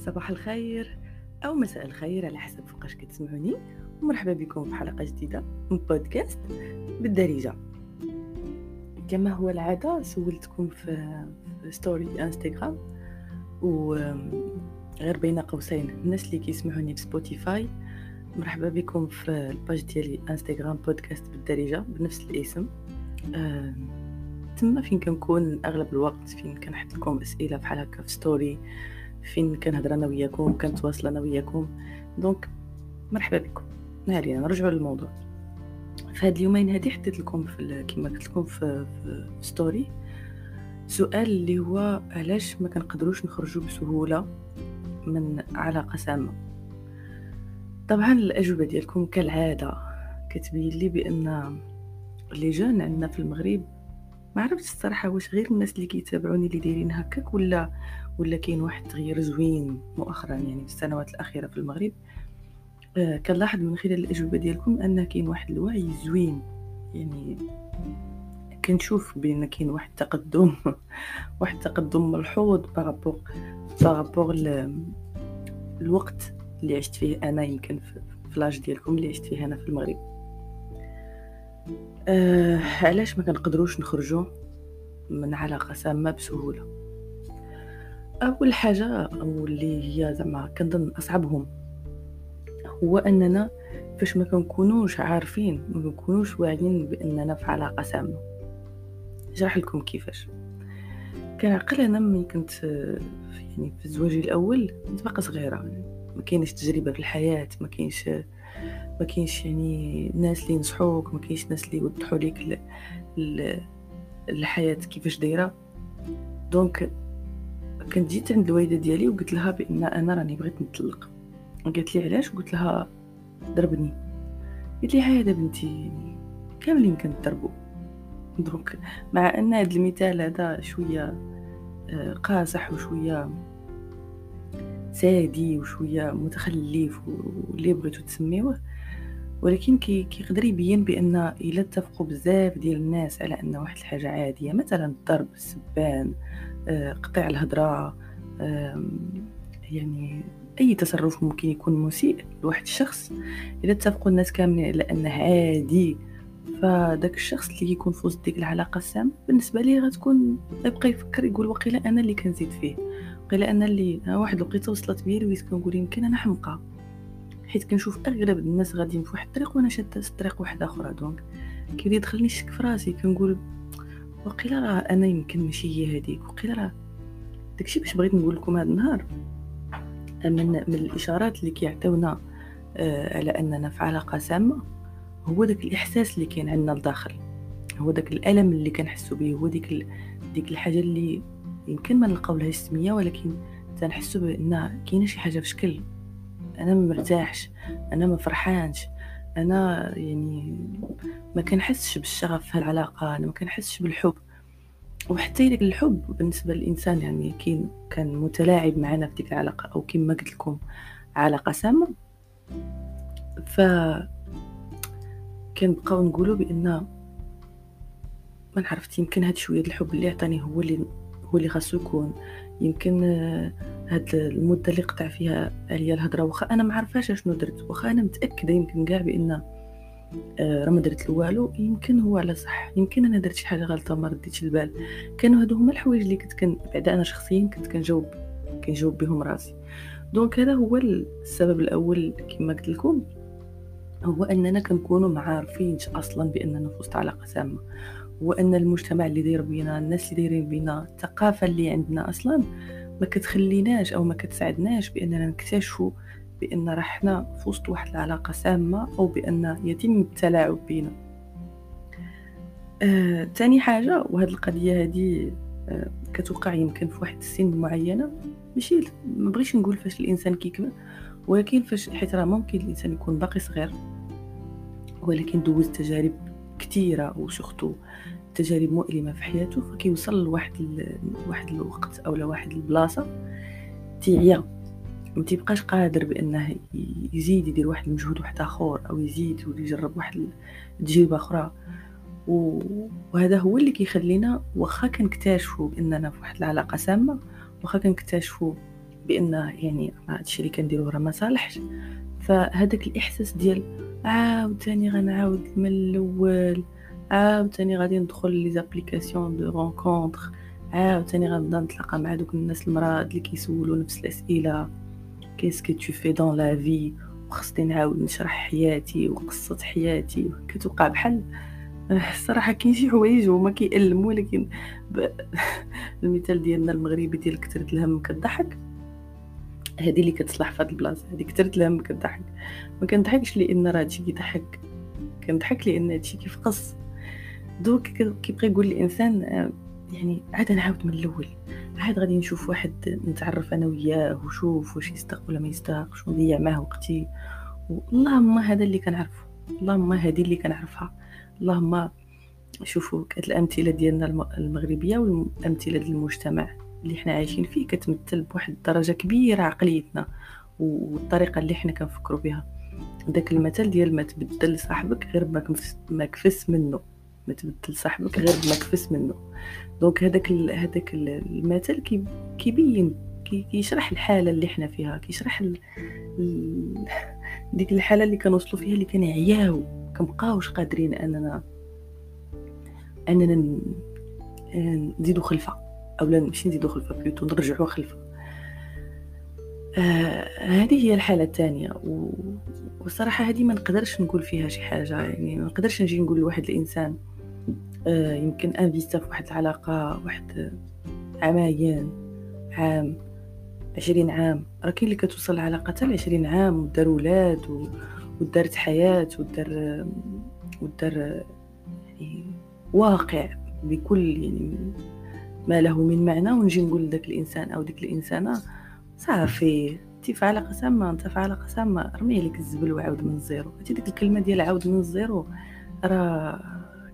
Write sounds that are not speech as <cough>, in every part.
صباح الخير أو مساء الخير على حسب فوقاش كتسمعوني ومرحبا بكم في حلقة جديدة من بودكاست بالدارجة. كما هو العادة سولتكم في, story إنستغرام و غير بين قوسين الناس اللي كيسمعوني في سبوتيفاي. مرحبا بكم في ال page ديالي إنستغرام بودكاست بالدارجة بنفس الاسم. أه تما فين كنكون؟ أغلب الوقت فين كنحط لكم أسئلة بحال هكا في story. فين كنهضر أنا وياكم كنتواصل أنا وياكم. donc مرحبا بكم. علينا نرجعوا للموضوع. في هاد اليومين هادي حطيت لكم في كما قلت لكم في, في story سؤال اللي هو علاش ما كنقدروش نخرجوا بسهولة من علاقة سامة. طبعا الأجوبة ديالكم كالعادة. كتبين لي بأن les jeunes عندنا في المغرب ما عرفتش الصراحة واش غير الناس اللي كيتابعوني اللي دايرين هكاك ولا ولا كاين واحد التغيير زوين مؤخرا يعني في السنوات الأخيرة في المغرب. آه كنلاحظ من خلال الأجوبة ديالكم أن كاين واحد الوعي زوين. يعني كنشوف بأن كاين واحد التقدم <laughs> واحد التقدم ملحوظ par rapport par rapport الوقت اللي عشت فيه أنا يمكن في l'âge ديالكم اللي عشت فيه أنا في المغرب. آه علاش ما كنقدروش نخرجوا من علاقة سامة بسهولة؟ أول حاجة أو اللي هي زعما كنظن أصعبهم هو أننا فاش ما كنكونوش عارفين ما كنكونوش واعيين بأننا في علاقة سامة. نشرح لكم كيفاش. كنعقل أنا ملي كنت يعني في زواجي الأول كنت باقا صغيرة. ما كاينش تجربة في الحياة ما كاينش ما كاينش يعني ناس اللي ينصحوك ما كاينش ناس اللي يوضحوا لك الحياة كيفاش دايرة. donc كنت جيت عند الوالدة ديالي وقلت لها بأن أنا راني بغيت نطلق. قالت لي علاش؟ قلت لها ضربني. قالت لي هذا بنتي كاملين كنضربوا donc مع أن هذا المثال هذا شوية آه، قاصح وشوية سادي وشوية متخلف واللي بغيتو تسميوه ولكن كي كيقدر يبين بأن إلا اتفقوا بزاف ديال الناس على أن واحد الحاجة عادية مثلا الضرب السبان قطع الهضره يعني أي تصرف ممكن يكون مسيء لواحد الشخص. إذا اتفقوا الناس كاملين على انه عادي فداك الشخص اللي يكون في وسط ديك العلاقة السامه بالنسبة ليه غتكون يبقى يفكر يقول وقيلا أنا اللي كنزيد فيه وقيلا أنا اللي واحد الوقيتة وصلت بيا لويس كنقول يمكن أنا حمقى. حيت كنشوف أغلب الناس غاديين في واحد الطريق وأنا شادة طريق واحد أخرى دونك كيبدا يدخلني الشك في راسي كنقول وقيلا راه أنا يمكن ماشي هي هذيك وقيلا راه داكشي باش بغيت نقول لكم هذا النهار. من من الإشارات اللي كيعطيونا آه على أننا في علاقة سامة هو داك الإحساس اللي كاين عندنا لداخل. هو داك الألم اللي كنحسو به هو ديك ديك الحاجة اللي يمكن ما نلقاو لها سمية ولكن تنحسو بان كاينة شي حاجة في شكل. أنا ما مرتاحش أنا ما فرحانش أنا يعني ما كنحسش بالشغف في العلاقة أنا ما كنحسش بالحب. وحتى داك الحب بالنسبة للإنسان يعني كاين كان متلاعب معنا في ديك العلاقة أو كما قلت لكم علاقة سامة. ف كنبقاو نقولوا بأن ما عرفت يمكن هاد شوية الحب اللي عطاني هو اللي هو اللي خاصو يكون. يمكن هاد المدة اللي قطع فيها عليا الهضره واخا أنا ما عارفاش شنو درت. واخا أنا متأكدة يمكن كاع بأن آه، راه ما درت والو يمكن هو على صح. يمكن أنا درت شي حاجة غلطة ما رديتش البال. كانوا هادو هما الحوايج اللي كنت كن بعدا أنا شخصيا كنت كنجاوب كنجاوب بهم راسي. دونك هذا هو السبب الأول كما قلت لكم. هو أننا كنكونوا ما عارفينش أصلا باننا في وسط علاقه سامة. هو ان المجتمع اللي داير بينا الناس اللي دايرين بينا الثقافة اللي عندنا أصلا ما كتخليناش أو ما كتساعدناش بأننا نكتشفوا بأن راه حنا في وسط واحد العلاقة سامة أو بأن يتم التلاعب بينا آه، تاني حاجة وهاد القضية هذه آه، كتوقع يمكن في واحد السن معينة. ماشي ما بغيش نقول فاش الإنسان كيكبر ولكن فاش حيت راه ممكن الإنسان يكون باقي صغير ولكن دوز تجارب كثيره وسورتو تجارب مؤلمة في حياته فكيوصل لواحد واحد الوقت أو لواحد البلاصة تيعيا. ما تيبقاش قادر بأنه يزيد يدير واحد المجهود واحد آخر أو يزيد ويجرب واحد التجربه أخرى. وهذا هو اللي كيخلينا واخا كنكتشفوا بأننا في واحد العلاقة سامة واخا كنكتشفوا بأن يعني هادشي اللي كنديرو راه ما صالحش. الإحساس ديال عاوتاني غنعاود من الأول عاوتاني غادي ندخل les applications de rencontre. عاوتاني غنبدا نتلاقى مع دوك الناس المراض اللي كيسولوا نفس الأسئلة. qu'est-ce que tu fais dans la vie وخصني نعاود نشرح حياتي وقصة حياتي. كتوقع بحال الصراحة كاين شي حوايج هما كيألموا ولكن ب... <laughs> المثال ديالنا المغربي ديال كثرة الهم كضحك. هذه اللي كتصلح في البلاصة هذه كثرة الهم كضحك. ما كنضحكش لأن راه هادشي كيضحك. كنضحك لأن هادشي كيفقص دوك كيبقى يقول الإنسان آه، يعني عاد نعاود من الأول. عاد غادي نشوف واحد نتعرف أنا وياه وشوف واش يستحق ولا ما يستحقش ونضيع معاه وقتي. اللهم هذا اللي كنعرفه. اللهم هذه اللي كنعرفها. اللهم شوفوا الأمثلة ديالنا المغربية والأمثلة ديال المجتمع اللي حنا عايشين فيه كتمثل بواحد الدرجة كبيرة عقليتنا والطريقة اللي حنا كنفكروا بها. داك المثل ديال ما تبدل صاحبك غير ما كفس منه. ما تبدل صاحبك غير ما كفس منه. دونك هذاك هذاك المثل كيبين كيشرح الحالة اللي حنا فيها كيشرح ديك الحالة اللي كنوصلوا فيها اللي كنعياو كنبقاوش قادرين أننا أننا نزيدو خلفة اولا ماشي نزيدو خلفة plutôt نرجعو خلفة. آه هذه هي الحالة الثانية و... وصراحة هذه ما نقدرش نقول فيها شي حاجة يعني ما نقدرش نجي نقول لواحد الإنسان يمكن انفيستا في واحد العلاقة واحد عامين عام عشرين عام. راه كاين اللي كتوصل العلاقة حتى لعشرين عام ودار ولاد و... ودارت حياة ودار ودار يعني واقع بكل يعني ما له من معنى. ونجي نقول لذاك الإنسان أو ديك الإنسانة صافي انت في علاقة سامة أنت في علاقة سامة رمي عليك الزبل وعاود من ال zéro هادي ديك الكلمة ديال عاود من ال zéro راه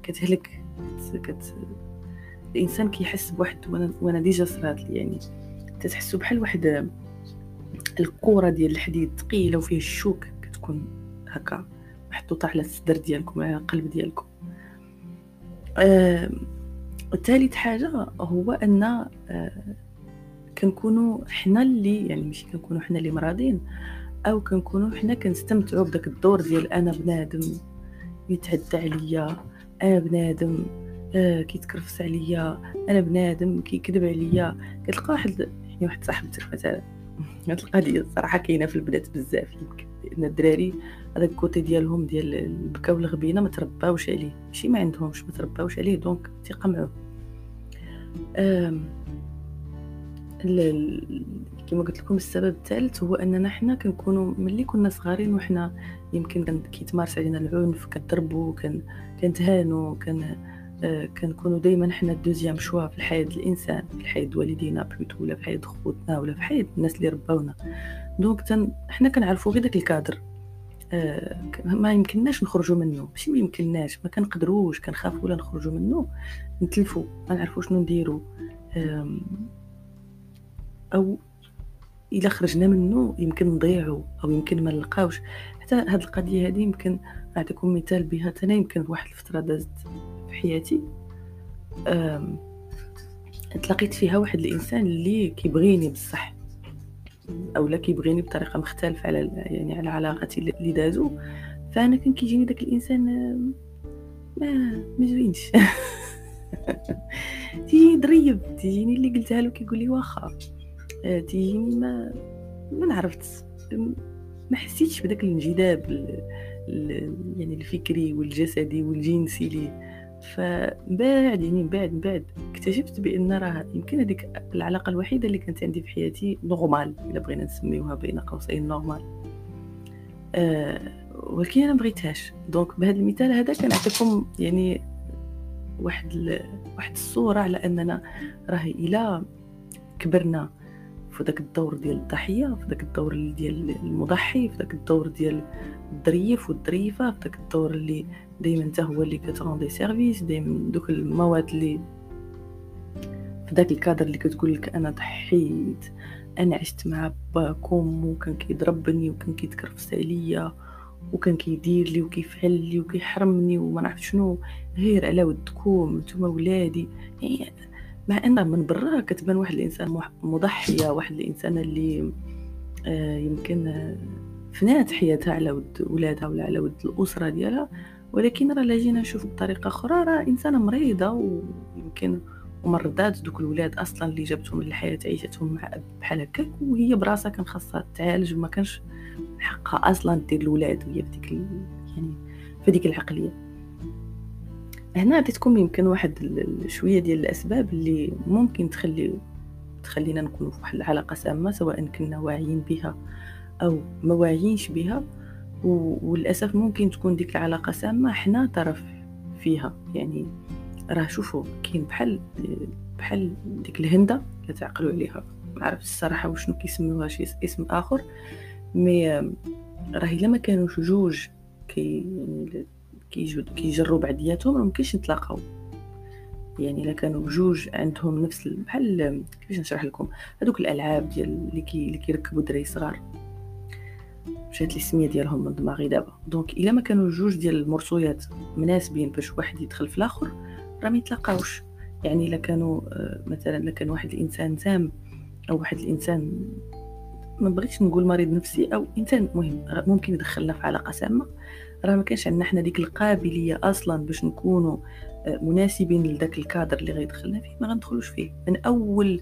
كتهلك كت الإنسان كيحس بواحد وأنا ديجا صرات لي يعني تتحسوا بحال واحد الكره ديال الحديد ثقيله وفيه الشوك كتكون هكا محطوطة على الصدر ديالكم على القلب ديالكم. آه حاجة هو أن آه كنكونوا حنا اللي يعني ماشي كنكونوا حنا اللي مرادين أو كنكونوا حنا كنستمتعوا بداك الدور ديال أنا بنادم يتعدى عليا أنا بنادم آه كيتكرفس عليا. أنا بنادم كيكذب عليا. كتلقى واحد يعني واحد صاحبتك مثلا هاد القضية الصراحة كاينة في البنات بزاف. يمكن لأن الدراري هذاك ال côté ديالهم ديال البكا والغبينة ما ترباوش عليه. ماشي ما عندهمش ما ترباوش عليه. donc تيقمعوا كما قلت لكم السبب الثالث هو أننا حنا كنكونوا ملي كنا صغارين وحنا يمكن كان كيتمارس علينا العنف كنضربوا كان كنتهانوا كان آه كنكونوا دائما حنا ال deuxième choix في الحياة الإنسان في الحياة والدينا plutôt ولا في حياة خوتنا ولا في حياة الناس اللي رباونا donc تا حنا كنعرفوا غير داك الكادر. آه ما يمكنناش نخرجوا منه. ماشي ما يمكنناش ما كنقدروش كنخافوا ولا نخرجوا منه. نتلفوا ما نعرفوا شنو نديروا. أو إلا خرجنا منه يمكن نضيعوا أو يمكن ما نلقاوش. حتى هاد القضية هذه يمكن نعطيكم مثال بها. أنا يمكن واحد الفترة دازت في حياتي تلاقيت فيها واحد الإنسان اللي كيبغيني بصح أو لا كيبغيني بطريقة مختلفة على يعني على علاقتي اللي دازو. فأنا كان كيجيني داك الإنسان ما ما زوينش. <laughs> تيجيني ضريب تيجيني اللي قلتها له كيقول لي واخا. تيجيني ما ما نعرفت ما حسيتش بداك الانجذاب يعني الفكري والجسدي والجنسي ليه فبعد يعني بعد بعد اكتشفت بأن راه يمكن هذيك العلاقة الوحيدة اللي كانت عندي في حياتي normal إلا بغينا نسميوها بين قوسين normal أه ولكن أنا بغيتهاش. donc بهذا المثال هذا كنعطيكم يعني واحد. واحد الصورة على أننا راه إلا كبرنا في داك الدور ديال الضحية في داك الدور ديال المضحي في داك الدور ديال الظريف والظريفة في داك الدور اللي دائما حتى هو اللي كت rendre service دائما دوك المواد اللي في داك الكادر اللي كتقول لك أنا ضحيت أنا عشت مع باكم وكان كيضربني وكان كيتكرفس عليا وكان كيدير لي وكيفعل لي وكيحرمني وما نعرف شنو غير على ودكم نتوما ولادي. يعني مع أن من برا كتبان واحد الإنسان مضحية واحد الإنسان اللي آه، يمكن آه، فنات حياتها على ود ولادها ولا على ود الأسرة ديالها. ولكن راه جينا نشوف بطريقة أخرى راه إنسانة مريضة ويمكن ومرضات دوك الولاد أصلا اللي جابتهم للحياة عيشتهم مع بحال هكاك وهي براسها كان خاصها تعالج وما كانش حقها أصلا دير الولاد وهي في ديك يعني في ديك العقلية. هنا عطيتكم يمكن واحد شوية ديال الأسباب اللي ممكن تخلي تخلينا نكونوا في واحد العلاقة سامة سواء كنا واعيين بها أو ما واعيينش بها. وللأسف ممكن تكون ديك العلاقة سامة حنا طرف فيها. يعني راه شوفوا كاين بحال بحال ديك الهندة اللي تعقلوا عليها. ما عرفتش الصراحة وشنو كيسموها شي اسم آخر. mais راه إلا ما كانوش جوج كي كيجروا بعضياتهم راه ممكنش يتلاقاو يعني إلا كانوا بجوج عندهم نفس بحال كيفاش نشرح لكم؟ هذوك الألعاب ديال اللي كي اللي كيركبوا دراري صغار. مشات لي السمية ديالهم من دماغي دابا. donc إلا ما كانوا جوج ديال المرسويات مناسبين باش واحد يدخل في الآخر راه ما يتلاقاوش. يعني إلا كانوا آه، مثلا إلا كان واحد الإنسان سام أو واحد الإنسان ما بغيتش نقول مريض نفسي أو إنسان مهم ممكن يدخلنا في علاقة سامة. راه ما كانش عندنا حنا ديك القابلية أصلا باش نكونوا آه، مناسبين لذاك الكادر اللي غيدخلنا فيه ما غندخلوش فيه. من أول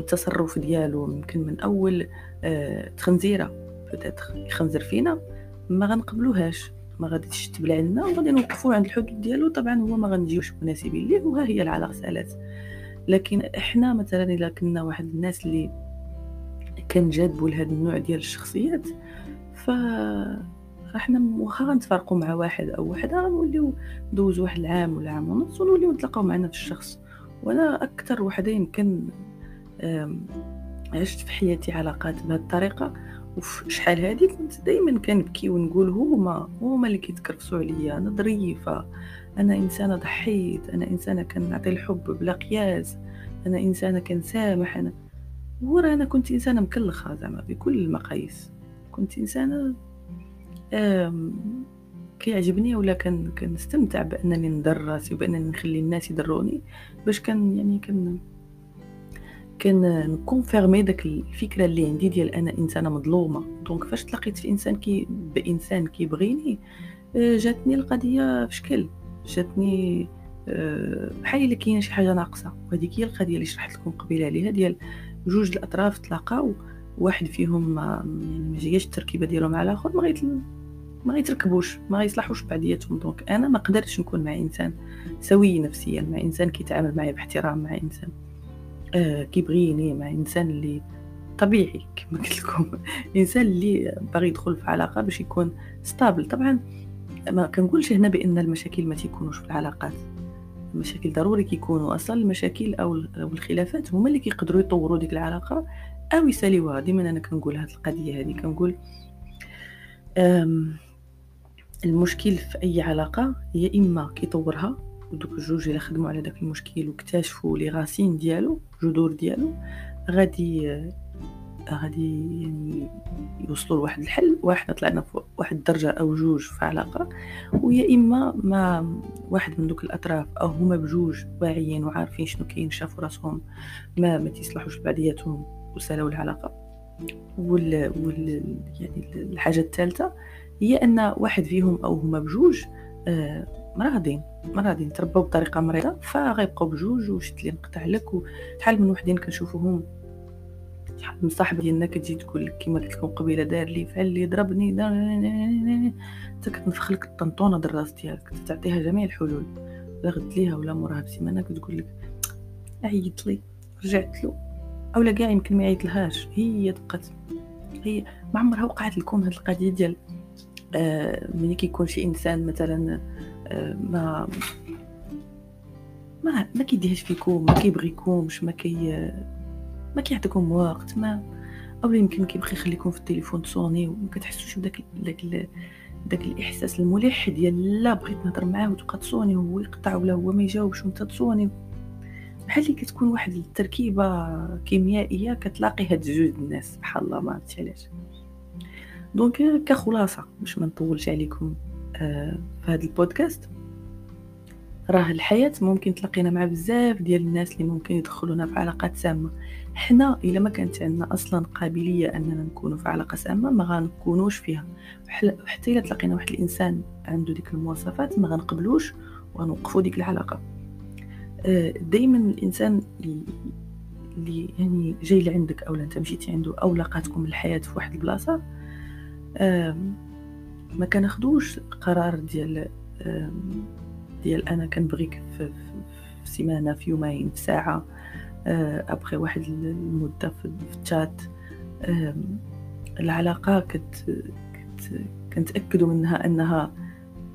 التصرف ديالو يمكن من أول آه، تخنزيرة بتاتر يخنزر فينا ما غنقبلوهاش. ما غاديش تبلع لنا وغادي نوقفوه عند الحدود ديالو. طبعا هو ما غنجيوش مناسبين ليه وها هي العلاقة سالات لكن إحنا مثلا إلا كنا واحد الناس اللي كنجذبوا لهذا النوع ديال الشخصيات ف إحنا واخا غنتفارقوا مع واحد أو وحدة غنوليو ندوزو واحد العام ولا عام ونص ونوليو نتلاقاو مع نفس الشخص. وأنا أكثر وحدة يمكن عشت في حياتي علاقات بهذه الطريقة. وفي شحال هادي كنت دائما كنبكي ونقول هما هما اللي كيتكرفسوا عليا. أنا ظريفة أنا إنسانة ضحيت أنا إنسانة كنعطي الحب بلا قياس أنا إنسانة كنسامح أنا ورا أنا كنت إنسانة مكلخة زعما بكل المقاييس. كنت إنسانة كيعجبني ولا كان كنستمتع بأنني ندر راسي وبأنني نخلي الناس يدروني باش كان يعني كان كان ن confirmer داك الفكرة اللي عندي ديال أنا إنسانة مظلومة. donc فاش تلاقيت في إنسان كي بإنسان كيبغيني آه، جاتني القضية في شكل جاتني آه، بحال إلا كاينة شي حاجة ناقصة. وهذيك هي القضية اللي شرحت لكم قبيلة عليها ديال جوج الأطراف تلاقاو واحد فيهم ما يعني ما التركيبة ديالهم على الآخر ما غيت ما غيتركبوش ما غيصلحوش بعضياتهم. donc أنا ما قدرتش نكون مع إنسان سوي نفسيا مع إنسان كيتعامل معايا باحترام مع إنسان آه كيبغيني مع إنسان اللي طبيعي كما قلت لكم. <laughs> إنسان اللي باغي يدخل في علاقة باش يكون stable طبعا ما كنقولش هنا بأن المشاكل ما تيكونوش في العلاقات. المشاكل ضروري كيكونوا. أصلا المشاكل أو الخلافات هما اللي كيقدروا يطوروا ديك العلاقة أو يساليوها. ديما أنا كنقول هاد القضية هذه كنقول المشكل في أي علاقة هي إما كيطورها ودوك الجوج إلا خدموا على داك المشكل واكتشفوا لي غاسين ديالو جذور ديالو غادي غادي يعني يوصلوا لواحد الحل واحد طلعنا في واحد الدرجة أو جوج في علاقة ويا إما ما واحد من دوك الأطراف أو هما بجوج واعيين وعارفين شنو كاين شافوا راسهم ما ما تيصلحوش بعدياتهم وسالوا العلاقة. وال, وال يعني الحاجة الثالثة هي أن واحد فيهم أو هما بجوج آه مرضين مرضين تربوا بطريقة مريضة فغيبقاو بجوج وشت لي نقطع لك وشحال من وحدين كنشوفوهم؟ شحال من صاحبه ديالنا كتجي تقول لك كيما قلت لكم قبيلة دار لي فعل لي ضربني انت كتنفخ لك الطنطونة الراس ديالك تعطيها جميع الحلول لا غدت ليها ولا موراها بسيمانه كتقول لك عيط لي رجعت له. أولا كاع يمكن ما يعيط لهاش هي بقات هي ما عمرها وقعت لكم هاد القضية ديال ملي كيكون شي إنسان مثلا آه ما ما ما كيديهش فيكم ما كيبغيكمش ما كي ما كيعطيكم وقت ما أو يمكن كيبغي يخليكم في التليفون تصوني وما كتحسوش بداك داك داك الإحساس الملح ديال لا بغيت نهضر معاه وتبقى تصوني وهو يقطع ولا هو ما يجاوبش وانت تصوني. بحال اللي كتكون واحد التركيبة كيميائية كتلاقي هاد جوج الناس سبحان الله ما عرفتش علاش. دونك كخلاصة باش ما نطولش عليكم آه في هذا البودكاست. راه الحياة ممكن تلاقينا مع بزاف ديال الناس اللي ممكن يدخلونا في علاقات سامة. حنا إلا ما كانت عندنا أصلا قابلية أننا نكونوا في علاقة سامة ما غنكونوش فيها. حتى إلا تلاقينا واحد الإنسان عنده ديك المواصفات ما غنقبلوش وغنوقفوا ديك العلاقة. آه، دائما الإنسان اللي يعني جاي لعندك أو أنت مشيتي عنده أو لقاتكم الحياة في واحد البلاصة ما كناخدوش قرار ديال ديال أنا كنبغيك في, في سيمانة في يومين في ساعة ابخي واحد المدة في الشات. العلاقة كت كنتأكدوا منها أنها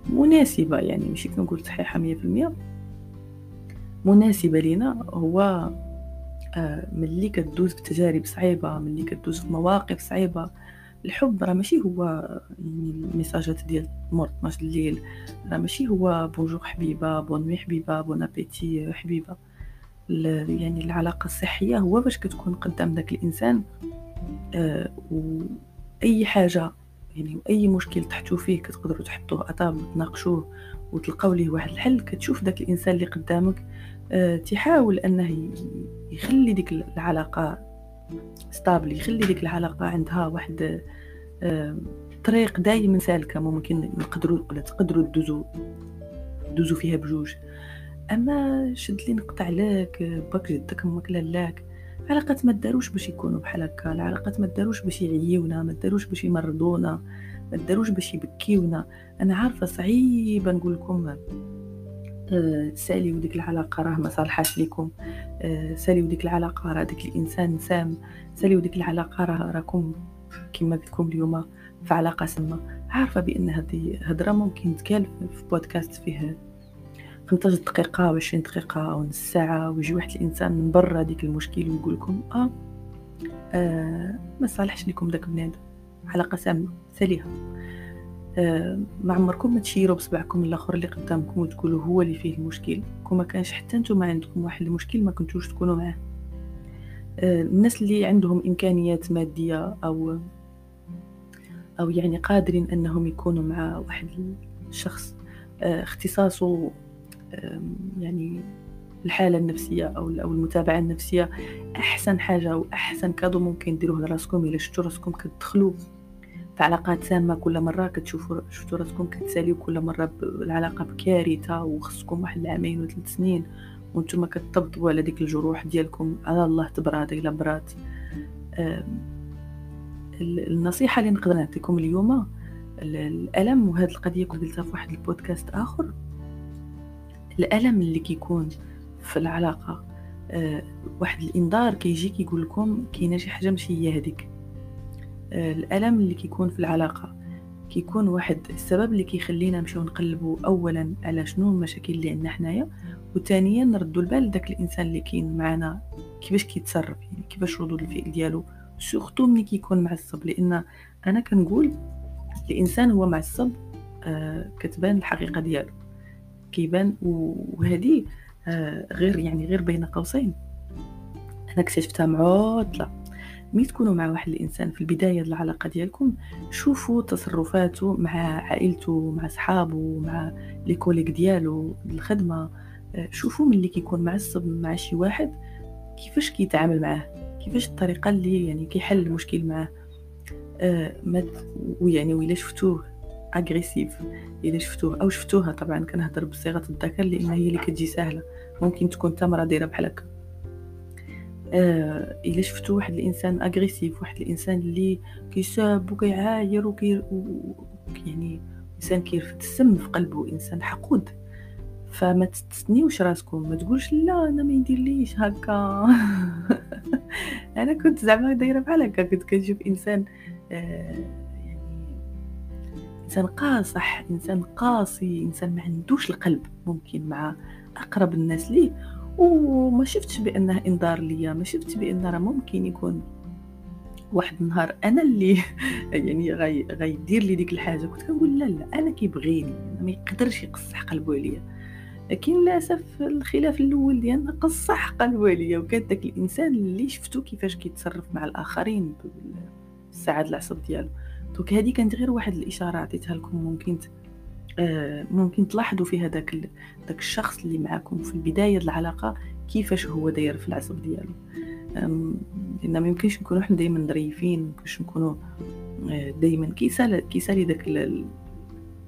مناسبة يعني ماشي كنقول صحيحة مية في المية. مناسبة لينا هو آه، ملي كدوز بتجارب صعيبة ملي كدوز في مواقف صعيبة. الحب راه ماشي هو يعني الميساجات ديال مور 12 الليل. راه ماشي هو bonjour حبيبة bonne nuit حبيبة bon appétit حبيبة. يعني العلاقة الصحية هو باش كتكون قدام داك الإنسان آه وأي حاجة يعني اي مشكل تحطو فيه كتقدروا تحطوه à table تناقشوه وتلقاو ليه واحد الحل كتشوف داك الإنسان اللي قدامك آه تحاول أنه يخلي ديك العلاقة stable يخلي ديك العلاقه عندها واحد طريق دايما سالكة ممكن نقدروا ولا تقدروا تدوزوا دوزوا فيها بجوج. أما شد لي نقطع لك باك جدك أمك لالاك العلاقات ما داروش باش يكونوا بحال هكا العلاقات ما داروش باش يعيونا ما داروش باش يمرضونا ما داروش باش يبكيونا. أنا عارفة صعيبة نقول لكم ساليو ديك العلاقة راه ما صالحاش ليكم. آه ساليو ديك العلاقة راه ديك الإنسان سام. ساليو ديك العلاقة راه راكم كما قلت لكم اليوم في علاقة سامة. عارفة بأن هذه هضره ممكن تقال في بودكاست فيه 15 دقيقة أو 20 دقيقة أو نص ساعة ويجي واحد الإنسان من برا ديك المشكل ويقول لكم آه, آه ما صالحش لكم داك بنادم. علاقة سامة. سأليها. آه ما عمركم ما تشيروا بصبعكم الآخر اللي قدامكم وتقولوا هو اللي فيه المشكل. كون كانش حتى نتوما عندكم واحد المشكل ما كنتوش تكونوا معاه. آه الناس اللي عندهم إمكانيات مادية أو أو يعني قادرين أنهم يكونوا مع واحد الشخص آه اختصاصه يعني الحالة النفسية أو أو المتابعة النفسية أحسن حاجة وأحسن كادو ممكن ديروه لراسكم الا شفتوا راسكم كتدخلوا في علاقات سامه كل مرة كتشوفوا شفتوا راسكم كتساليو كل مرة العلاقه بكارثة وخصكم واحد العامين وثلاث سنين وأنتم كتطبطبوا على ديك الجروح ديالكم على الله تبراد الا برات النصيحة اللي نقدر نعطيكم اليوم الألم وهذه القضية كنت قلتها في واحد البودكاست آخر. الألم اللي كيكون في العلاقة أه واحد الإنذار كيجي كيقول لكم كاينة شي حاجة ماشي هي هذيك. أه الألم اللي كيكون في العلاقة. كيكون واحد السبب اللي كيخلينا نمشيو نقلبوا اولا على شنو المشاكل اللي عندنا حنايا وثانيا نردوا البال لذاك الإنسان اللي كاين معنا كيفاش كيتصرف يعني كيفاش ردود الفعل ديالو سورتو ملي كيكون معصب لأن أنا كنقول الإنسان هو معصب آه كتبان الحقيقة ديالو. كيبان وهذه آه، غير يعني غير بين قوسين. أنا اكتشفتها معطله ملي تكونوا مع واحد الإنسان في البداية العلاقة ديالكم شوفوا تصرفاته مع عائلته مع صحابه مع لي كوليك ديالو الخدمة آه، شوفوا ملي كيكون معصب مع شي واحد كيفاش كيتعامل معاه؟ كيفاش الطريقة اللي يعني كيحل المشكل معاه؟ آه ويعني وإلا شفتوه agressif اذا شفتوه أو شفتوها طبعا كنهضر بصيغة الذكر لأن هي اللي كتجي سهلة. ممكن تكون حتى مرة دايرة بحال هكا. آه إلا شفتو واحد الإنسان agressif واحد الإنسان اللي كيساب وكيعاير وكي يعني إنسان كيرفد السم في قلبه إنسان حقود. فما تستنيوش راسكم ما تقولش لا أنا ما يديرليش هكا. <laughs> أنا كنت زعما دايرة بحال هكا كنت كنشوف إنسان آه إنسان قاصح إنسان قاسي إنسان ما عندوش القلب ممكن مع أقرب الناس ليه. وما شفتش بأنه إنذار ليا ما شفتش بان راه ممكن يكون واحد النهار أنا اللي <laughs> يعني غي غيدير لي ديك الحاجة. كنت كنقول لا لا أنا كيبغيني ما يقدرش يقصح قلبه عليا. لكن للأسف الخلاف الأول ديالنا قصح قلبه عليا. وكان داك الإنسان اللي شفتو كيفاش كيتصرف مع الآخرين بالسعاد العصب ديالو. دونك هذه كانت غير واحد الإشارة عطيتها لكم ممكن ممكن تلاحظوا في هذاك داك الشخص اللي معاكم في البداية العلاقة كيفاش هو داير في العصب ديالو. لأن ما يمكنش نكونوا حنا دائما ظريفين ما يمكنش نكونوا آه، دائما كيسالي كيسالي داك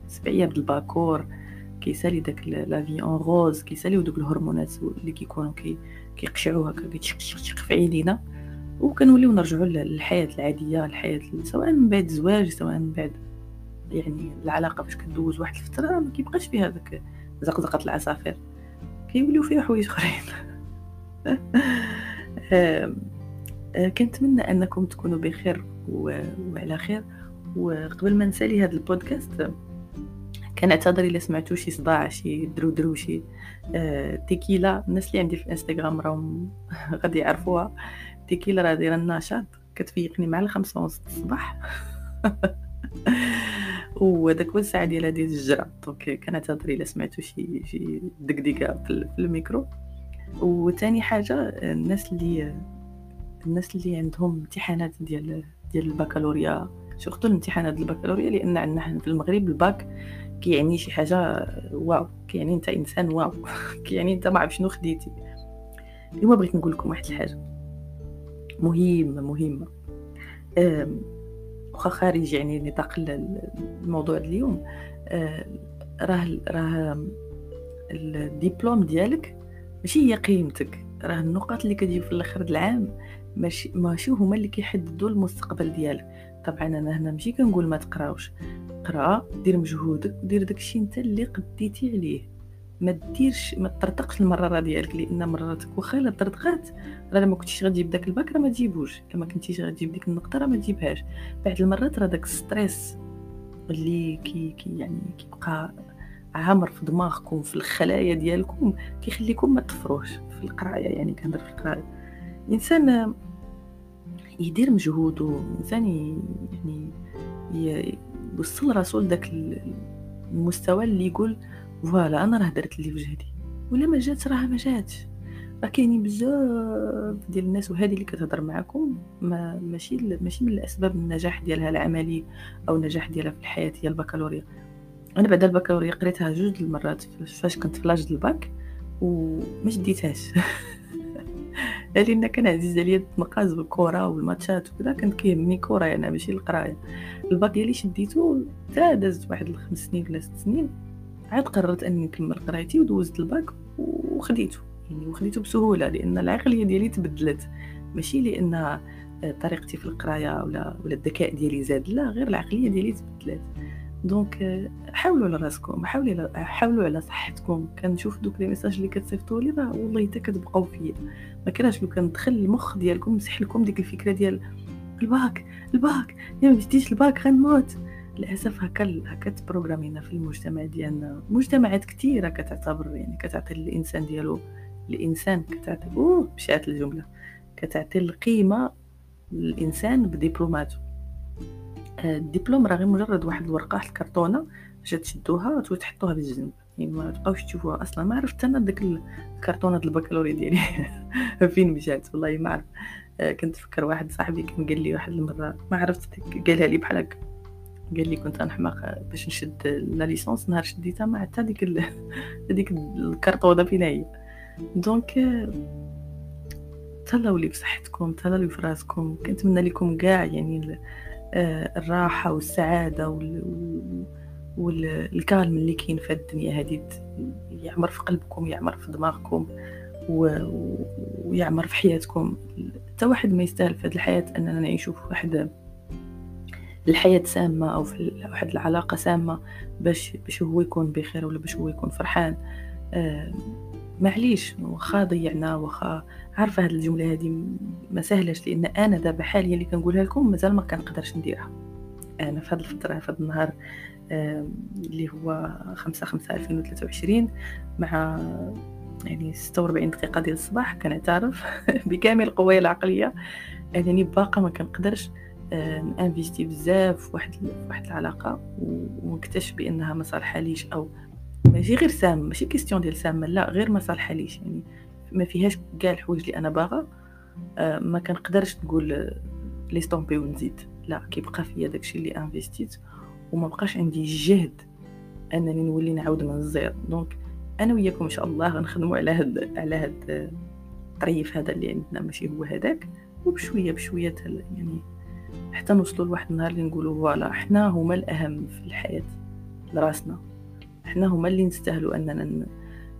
السبع ايام الباكور كيسالي داك la vie en rose كيساليو دوك الهرمونات اللي كيكونوا كي كيقشعوا هكا كيتشقشق في عينينا. وكنوليو نرجعوا للحياة العادية الحياة سواء من بعد الزواج سواء من بعد يعني العلاقة باش كدوز واحد الفترة ما كيبقاش فيها داك زقزقة العصافير. كيوليو فيها حوايج أخرين. <laughs> كنتمنى أنكم تكونوا بخير وعلى خير. وقبل ما نسالي هذا البودكاست كنعتذر إلا سمعتوا شي صداع شي درو شي آه تيكيلا. الناس اللي عندي في الإنستغرام راهم <laughs> غادي يعرفوها. تيكيلا راه دايرة النشاط. كتفيقني مع الخمسة ونص الصباح. <laughs> وداك هو الساعة ديال الجرة. donc كنعتذر إلا سمعتوا شي شي دقدقة في الميكرو. وثاني حاجة الناس اللي الناس اللي عندهم امتحانات ديال ديال البكالوريا surtout الامتحانات البكالوريا لأن عندنا حنا في المغرب الباك كيعني شي حاجة واو كيعني أنت إنسان واو. <laughs> كيعني أنت ما شنو خديتي. اليوم بغيت نقول لكم واحد الحاجة. مهمة مهمة. واخا خارج يعني نطاق الموضوع اليوم. راه راه الدبلوم ديالك ماشي هي قيمتك راه النقاط اللي كتجيب في الآخر العام ماشي ماشي هما اللي كيحددوا المستقبل ديالك. طبعا أنا هنا ماشي كنقول ما تقراوش قرأ دير مجهودك ودير داكشي أنت اللي قديتي عليه. ما ديرش ما تطرطقش المراره ديالك لأن مرارتك واخا إلا طرطقات راه ما كنتيش غتجيب داك الباك راه ما تجيبوش. إلا ما كنتيش غتجيب ديك النقطة راه ما تجيبهاش. بعد المرات راه داك stress اللي كي, كي يعني كيبقى عامر في دماغكم في الخلايا ديالكم كيخليكم ما تفروش في القراية يعني كنهضر في القراية. الانسان يدير مجهود وانسان يعني يوصل راسو لداك المستوى اللي يقول voilà أنا راه درت اللي في جهدي ولا ما جات راه ما جاتش. راه كاينين بزاف ديال الناس وهذه اللي كتهضر معكم ما ماشي ماشي من الأسباب النجاح ديالها العملي أو النجاح ديالها في الحياة هي البكالوريا. أنا بعد البكالوريا قريتها جوج المرات فاش كنت في l'âge الباك وما شديتهاش. <laughs> لأن كان عزيز عليا التنقاز بالكرة والماتشات وكذا كانت كيهمني كرة يعني ماشي القراية. الباك ديالي شديتو حتى دازت واحد الخمس سنين ولا ست سنين. عاد قررت أني نكمل قرايتي ودوزت الباك وخديتو يعني وخديتو بسهولة لأن العقلية ديالي تبدلت. ماشي لأن طريقتي في القراية ولا ولا الذكاء ديالي زاد لا غير العقلية ديالي تبدلت. دونك حاولوا على راسكم حاولوا حاولوا على صحتكم. كنشوف دوك لي ميساج اللي كتصيفطوا لي راه والله حتى كتبقاو فيا. ما كرهش لو كندخل المخ ديالكم مسح لكم ديك الفكرة ديال الباك الباك يا ما الباك غنموت. للأسف هكا هكا تبروغرامينا في المجتمع ديالنا. مجتمعات كثيره كتعتبر يعني كتعطي الانسان ديالو الانسان كتعطي أوه مشات الجملة. كتعطي القيمة للإنسان بدبلوماته. الدبلوم راه غير مجرد واحد الورقة واحد الكرتونة باش تشدوها وتحطوها بالجنب يعني ما تبقاوش تشوفوها أصلا. ما عرفت أنا داك الكرتونة البكالوريا ديالي. <laughs> فين مشات؟ والله ما عرفت آه، كنت فكر واحد صاحبي كان قال لي واحد المرة ما عرفت قالها لي بحال هكا. قال لي كنت أنا حماق باش نشد la licence نهار شديتها ما حتى ديك هذيك الكرتونه فين هي donc تهلاو لي بصحتكم تهلاو لي في راسكم. كنتمنى لكم كاع يعني آه، الراحة والسعادة وال calme اللي كاين في الدنيا هذه يعمر في قلبكم يعمر في دماغكم ويعمر في حياتكم. حتى واحد ما يستاهل في هذه الحياة أننا نعيشوا في واحد الحياة سامة أو في واحد العلاقة سامة باش باش هو يكون بخير ولا باش هو يكون فرحان. آه معليش واخا ضيعنا واخا عارفة هاد الجملة هذه ما سهلش لأن أنا دابا حاليا اللي كنقولها لكم مازال ما كنقدرش نديرها. أنا في هاد الفترة في هاد النهار آه اللي هو خمسة خمسة ألفين وثلاثة مع يعني ستة وربعين دقيقة ديال الصباح كنعترف <laughs> بكامل قواي العقلية. أنني باقا ما كنقدرش investir بزاف واحد واحد العلاقة ونكتشف بأنها ما صالحاليش أو ماشي غير سام ماشي question ديال سام لا غير ما صالحاليش. يعني ما فيهاش كاع الحوايج اللي أنا باغا. آه ما كنقدرش نقول لي c'est tombé ونزيد. لا كيبقى فيا داكشي اللي investit يت وما بقاش عندي الجهد أنني نولي نعاود من ال zéro donc أنا وياكم إن شاء الله غنخدموا على هاد على هاد الطريف هذا اللي عندنا ماشي هو هذاك. وبشوية بشوية يعني حتى نوصلوا لواحد النهار اللي نقولوا voilà حنا هما الأهم في الحياة لراسنا. حنا هما اللي نستاهلوا أننا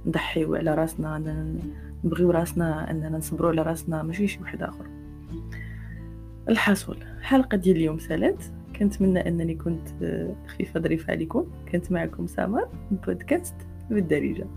نضحيو على راسنا أننا نبغيو راسنا أننا نصبروا على راسنا ماشي شي واحد آخر. الحاصل الحلقة ديال اليوم سالات. كنتمنى أنني كنت خفيفه ظريفه عليكم كنت معكم سمر بودكاست بالدارجة.